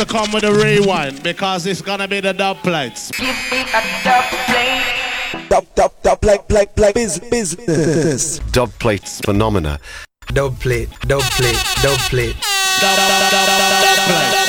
to come with a rewind because it's gonna be the dub plates. Dub, dub, dub, plate, plate, plate, biz, business. Dub plates phenomena. Dub plate, dub plate, dub plate. Dub, dub, dub, dub, dub, dub plates,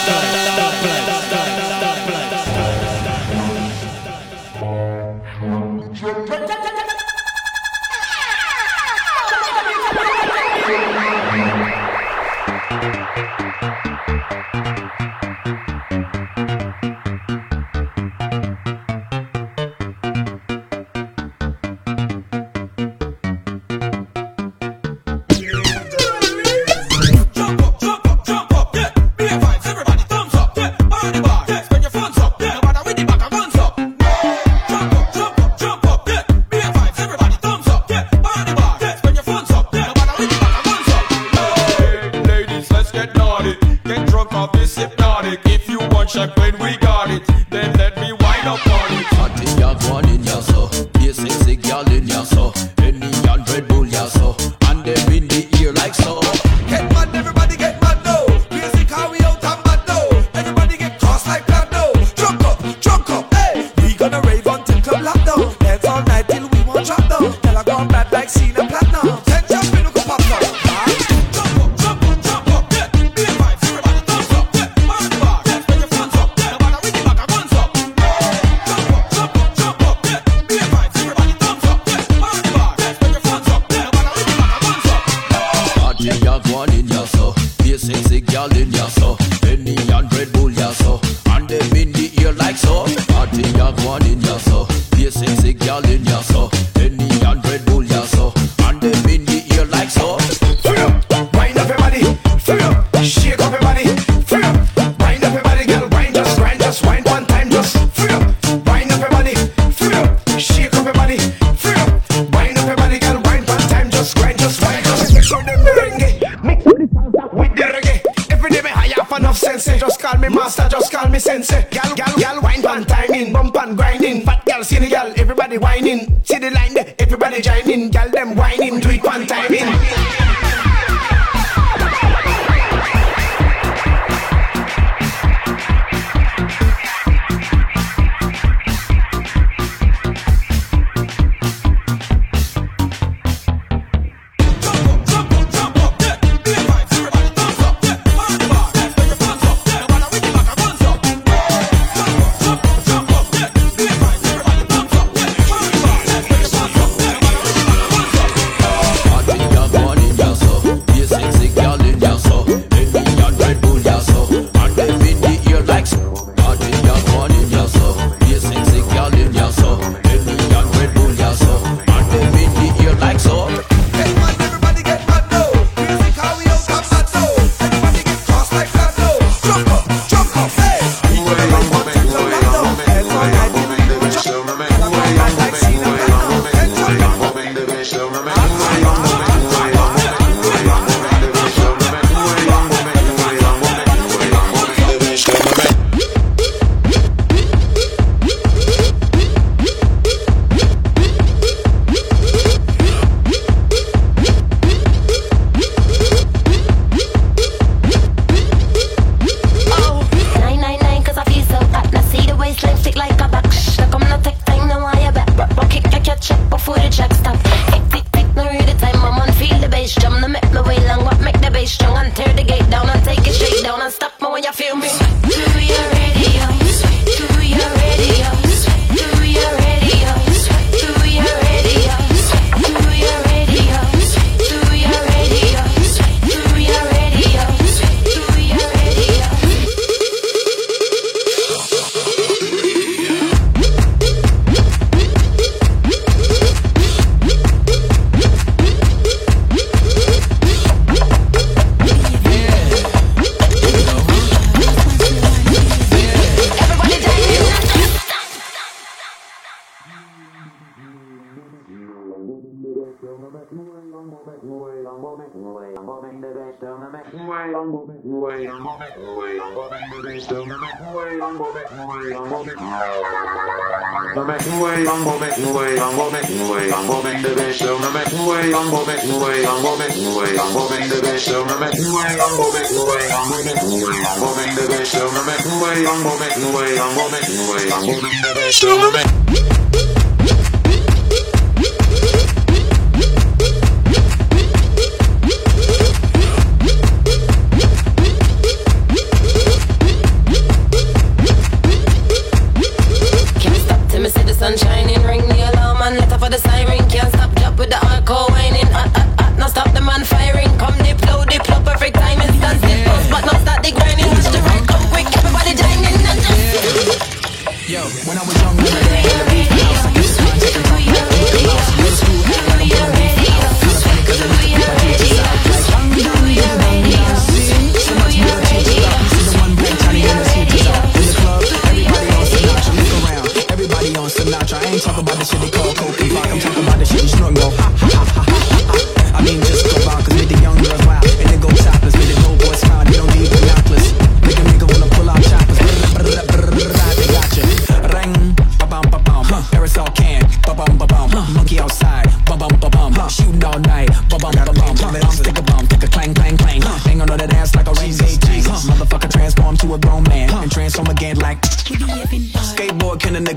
Can't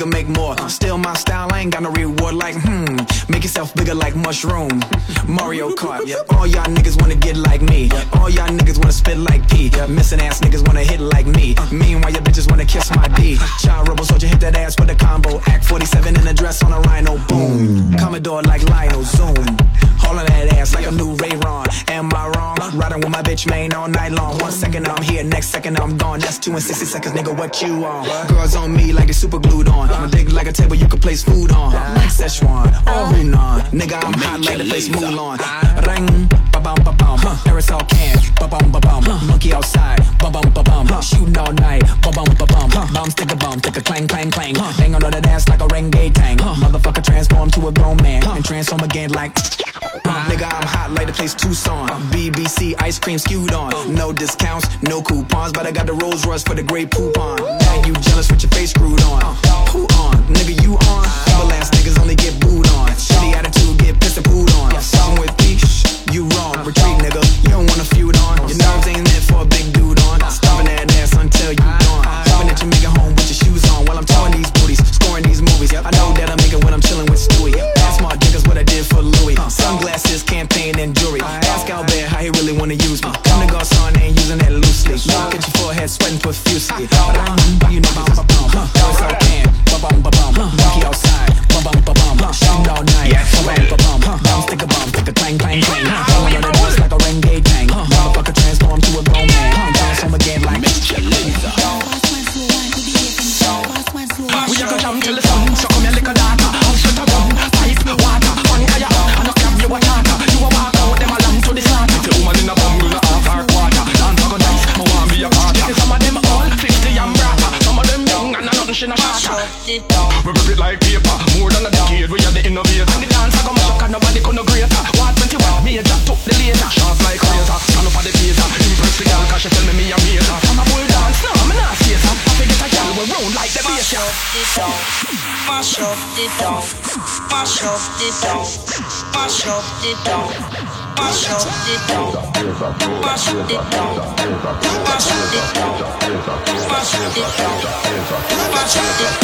Make more? Still my style, I ain't got no reward like hmm. Yourself bigger like mushroom. Mario Kart, yeah. All y'all niggas wanna get like me. All y'all niggas wanna spit like P. Missing ass niggas wanna hit like me. Meanwhile, your bitches wanna kiss my D. Child rebel soldier hit that ass with a combo. Act 47 in a dress on a rhino. Boom. Commodore like Lionel. Zoom. Hauling that ass like a new Ray Ron. Am I wrong? Riding with my bitch main all night long. One second I'm here, next second I'm gone. That's two and 60 seconds, nigga. What you on? Girls on me like they super glued on. My dick like a table you can place food on. Szechuan or Hunan. Nigga, I'm hot like the place Mulan. Ring, ba bum ba bum. Aerosol can, ba bum ba bum. Monkey outside, ba bum ba bum. Shooting all night, ba bum ba bum. Bum stick a bum, take a clang clang clang. Hang on the dance like a renegade tang. Motherfucker transform to a grown man and transform again like. Nigga, I'm hot like the place Tucson. BBC ice cream skewed on. No discounts, no coupons, but I got the Rolls Royce for the Grey Poupon. You jealous with your face screwed on. Who on? Nigga, you on? Evil ass niggas only get booed on. Shitty attitude, get pissed and pooed on. Something with me, you wrong. Retreat, nigga. You don't wanna feud on. Your nerves ain't there for a big dude on. Stomping that ass until you gone. Hoping that you make it home with your shoes on while I'm throwing these booties, scoring these movies. I know that I make it when I'm chilling with Stewie. Ask my niggas what I did for Louis. Sunglasses, campaign, and jewelry. Ask Albert how he really wanna use me. Come to Forehead, sweating profusely. You know, mash up the down, mash up the down, mash up the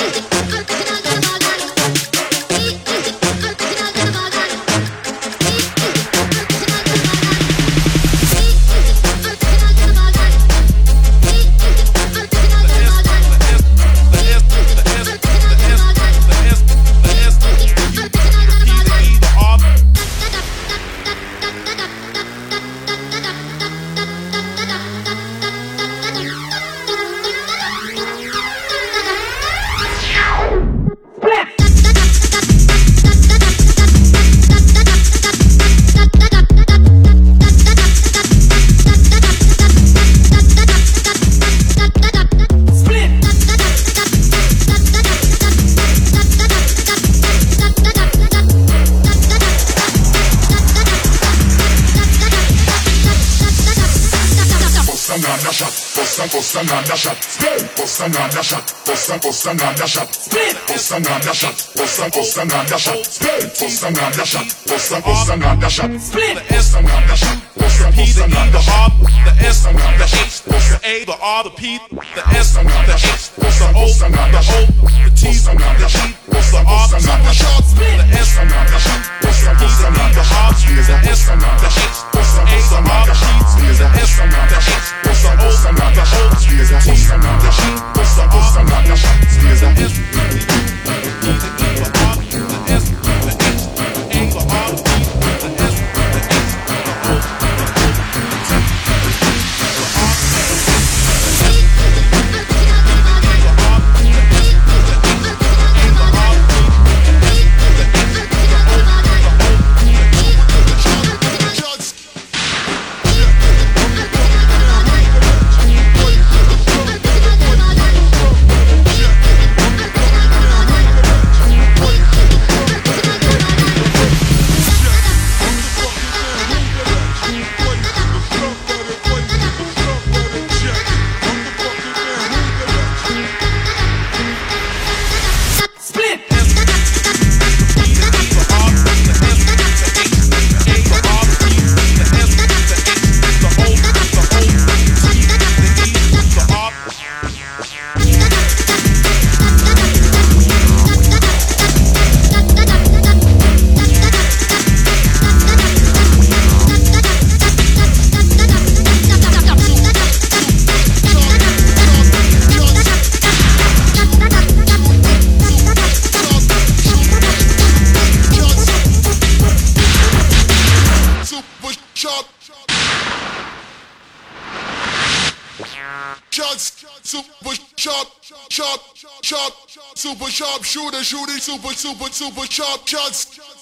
bust a another shot, bust another shot, bust a bust another shot, bust another shot, bust a bust another shot, bust another shot, bust a bust another shot, the S, the shot, H, the A, the R, the P, the S, the another H, shot, the O, the another shot, O, the T, bust the another G, shot, the R, bust the another shot, the S, bust another shot, bust a bust another shot, the S, the shot, H, bust a the A, bust the R, another the shot, P, the bust S, the another H, shot, the bust a O, bust another shot, bust another shot, bust a bust another shot, S, the E, the R, super sharp shooter, shooting super, super, super sharp shots.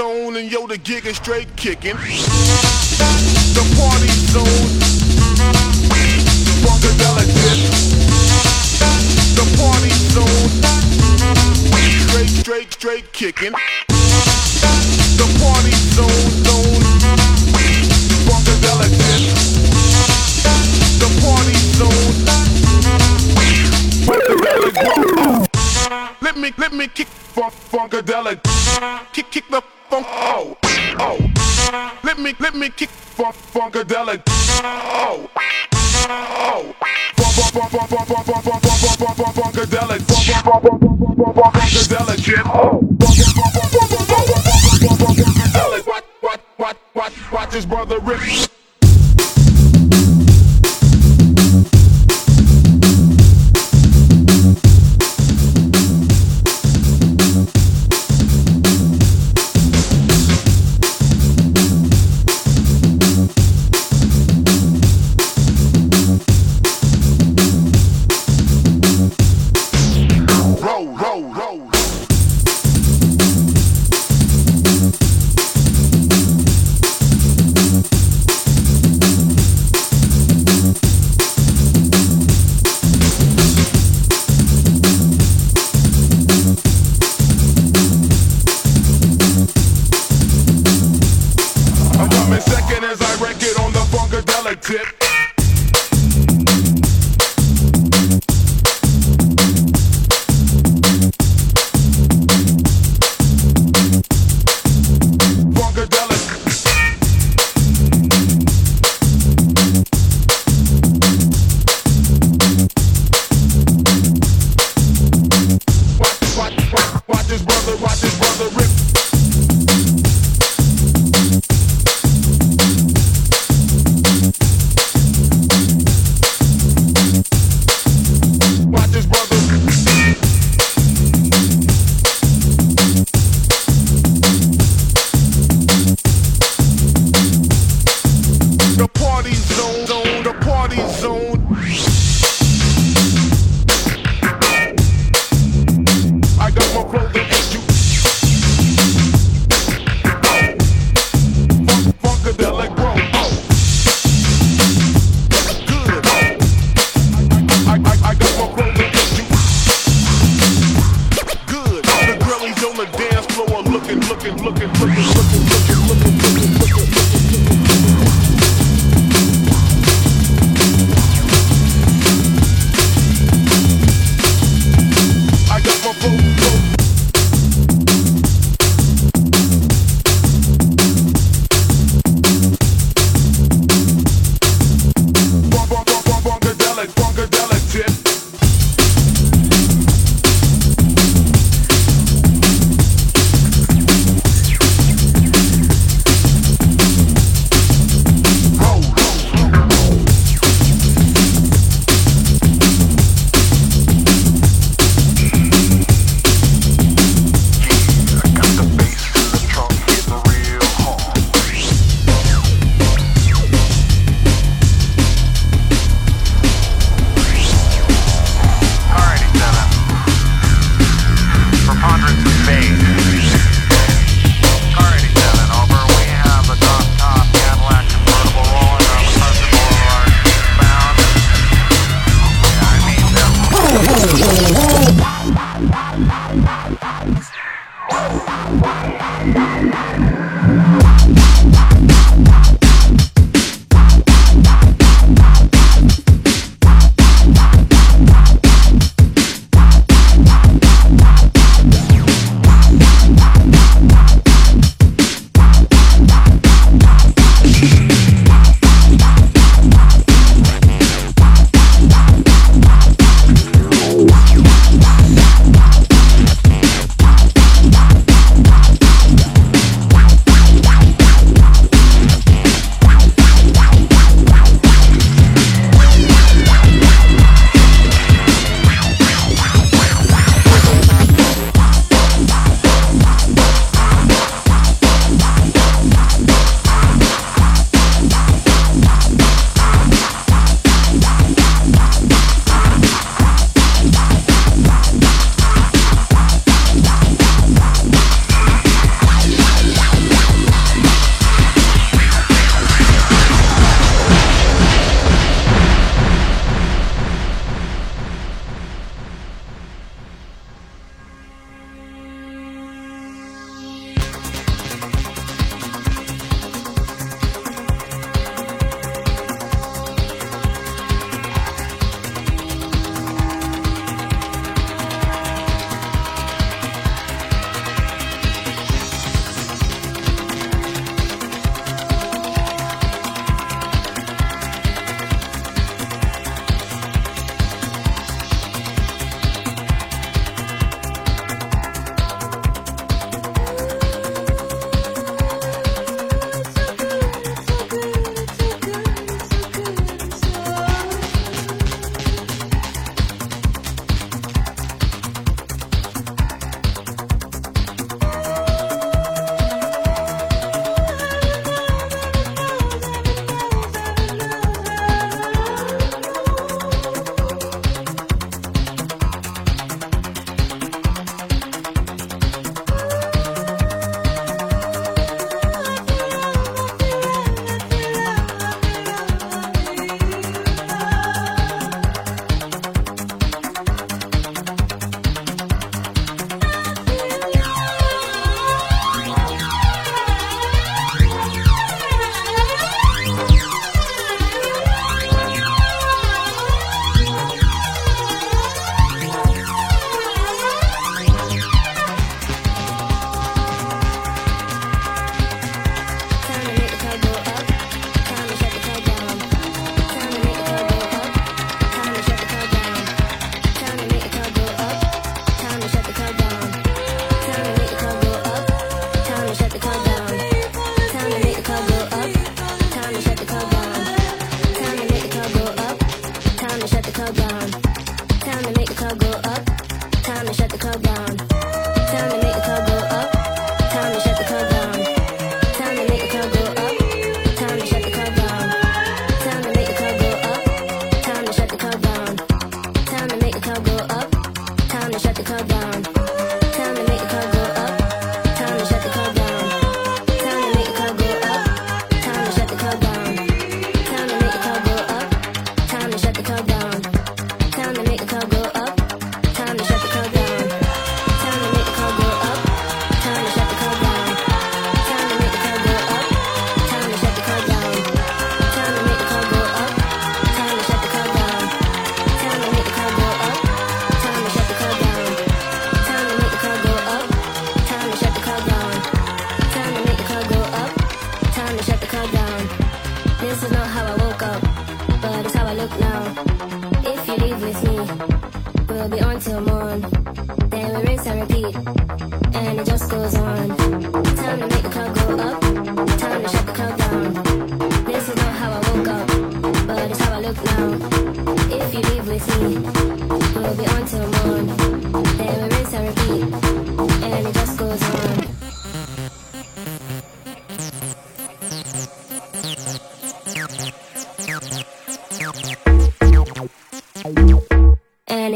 zone and yo, the gig is straight kicking. The party zone. Funkadelic dip. The party zone. Straight, straight, straight kicking. The party zone, zone. Funkadelic dip. The party zone. funkadelic. Let me, let me kick funkadelic. Kick, kick the funk. Oh, oh. Let me, let me kick funk funkadelic. Oh, oh. Funkadelic. Funkadelic. Shit. Oh. Funkadelic. What, what, what, what, what? Watch his brother rip.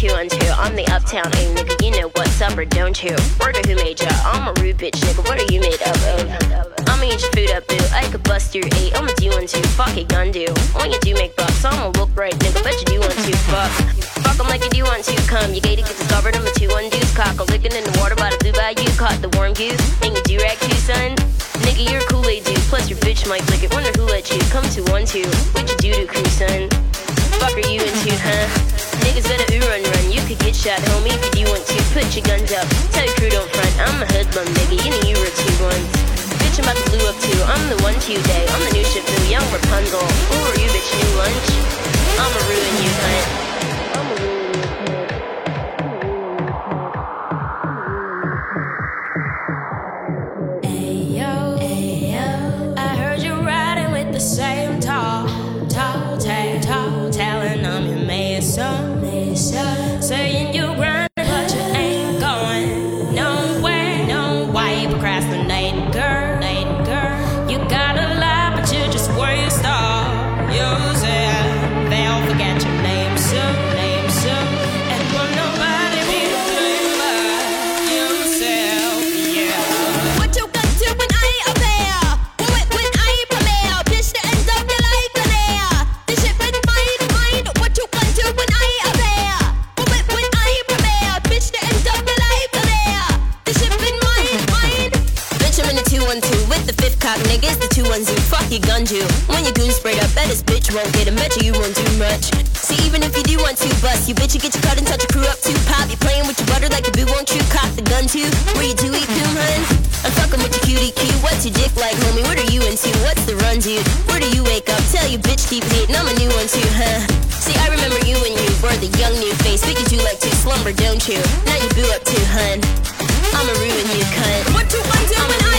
2 on 2 I'm the uptown A nigga, you know what's up or don't you? Word who made ya? I'm a rude bitch nigga, what are you made of? Oh? I'ma eat your food up, boo. I could bust your eight. I'ma do one two. Fuck it, gun do. When you do make bucks, I'ma look right, nigga. Bet you do want to. Fuck. Fuck 'em like you do want to. Come, you gated, get discovered. I'm a two one deuce. Cock a licking in the water by the blue bayou. Caught the warm goose. And you do rag too, son. Nigga, you're a Kool-Aid dude. Plus your bitch might lick it. Wonder who let you come to one two. What you do to crew, son? Fuck are you into, huh? Niggas better ooh run run. You could get shot, homie, if you want to. Put your guns up. Tell your crew don't front. I'm a hoodlum, nigga. You know you were two ones. Bitch, I'm about to blue up too. I'm the one to you day. I'm the new new young Rapunzel. Who are you, bitch? New lunch? I'ma ruin you, cunt. The 212 with the fifth cock, nigga. It's the 210. Fuck your gun, you. When your goon sprayed up, bet this bitch won't get him. Bet you, you won't do much. See, even if you do want to bust, you bitch, you get your cut and touch your crew up too. Pop, you playing with your butter like a boo, won't you? Cock the gun too. Where you do eat doom, hun? I'm fucking with your cutie cue. What's your dick like, homie? What are you into? What's the run, dude? Where do you wake up? Tell you bitch keep hating. I'm a new one too, huh? See, I remember you when you were the young new face. Because you like to slumber, don't you? Now you boo up too, hun. I'ma ruin you, cunt. What you gonna do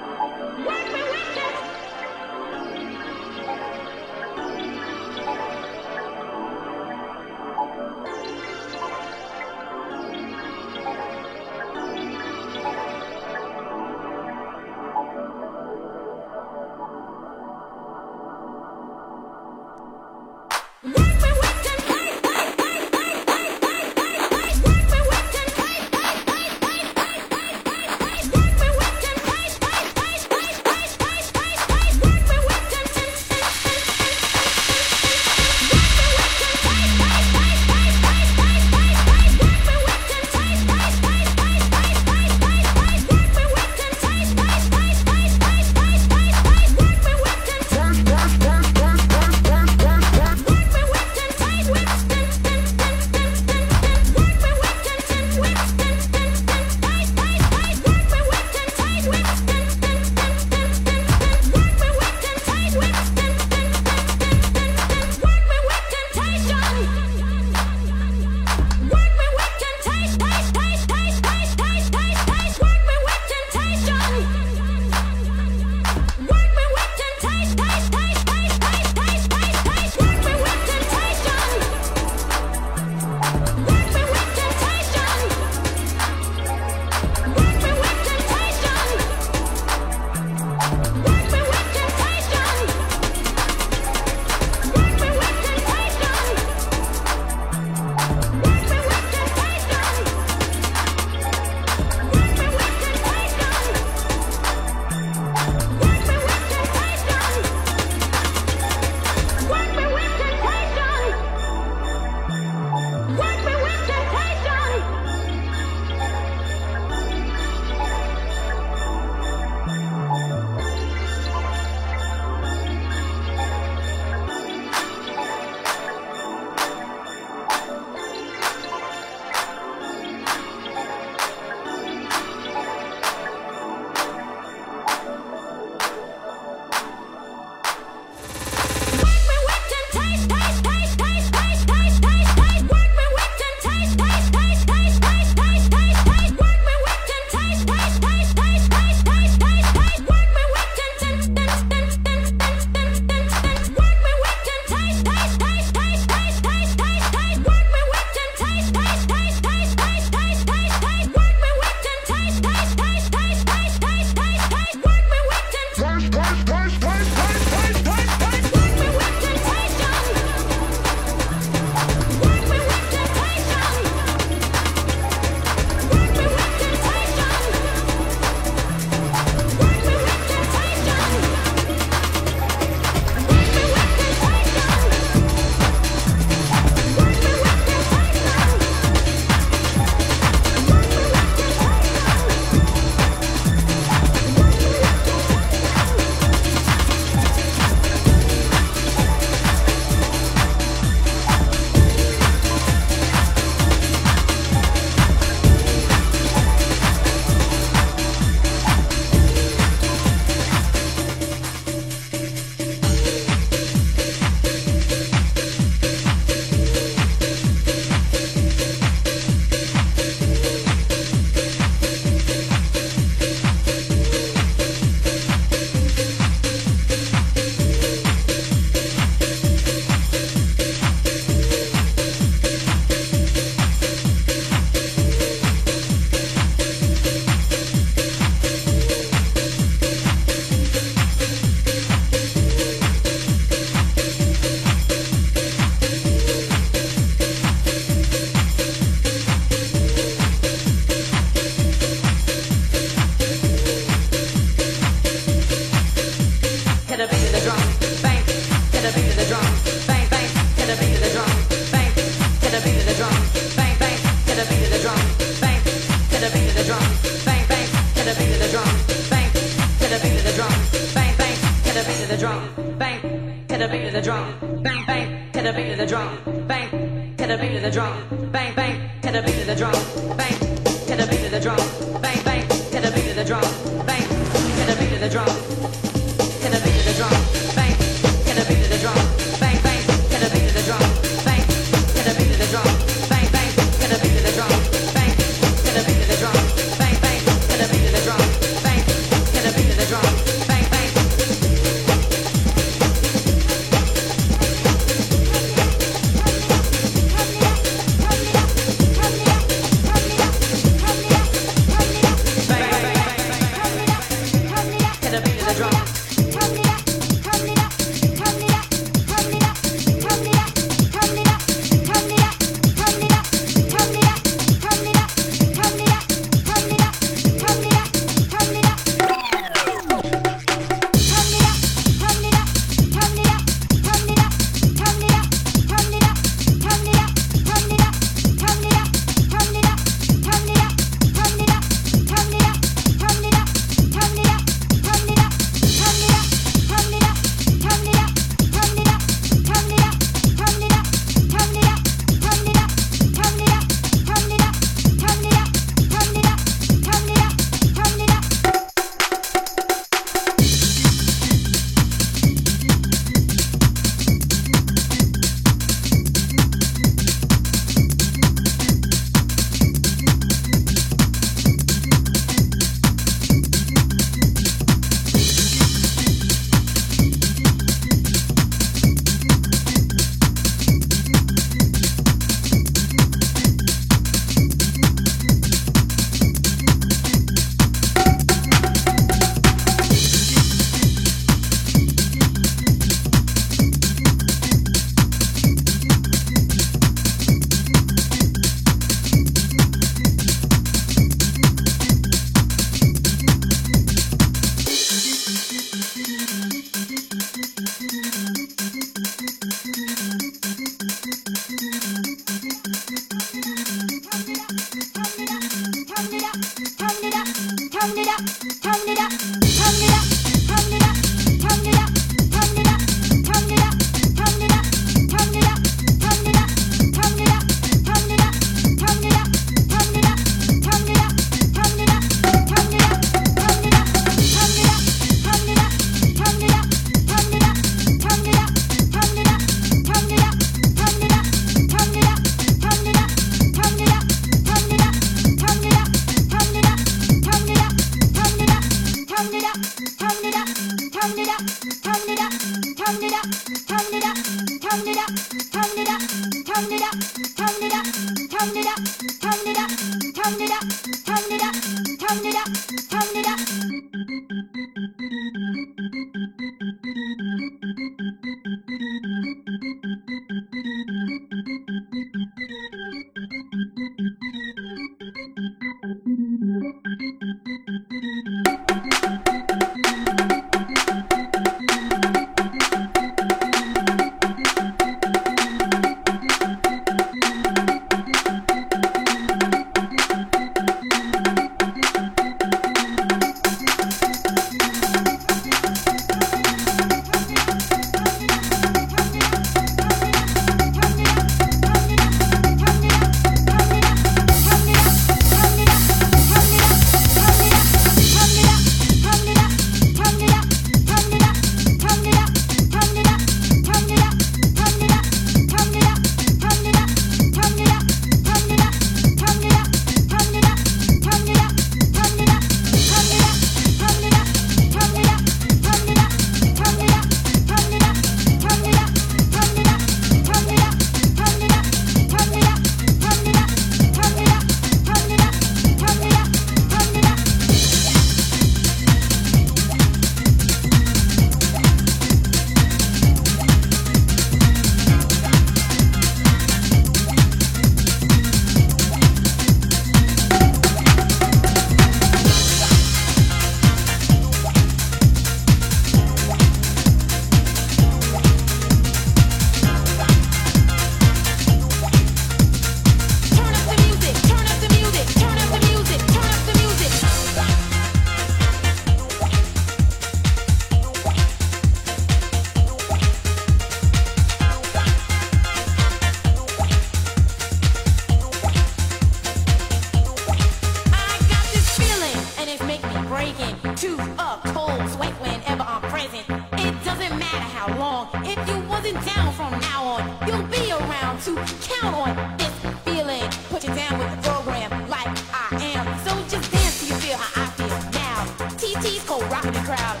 cold rocking the crowd.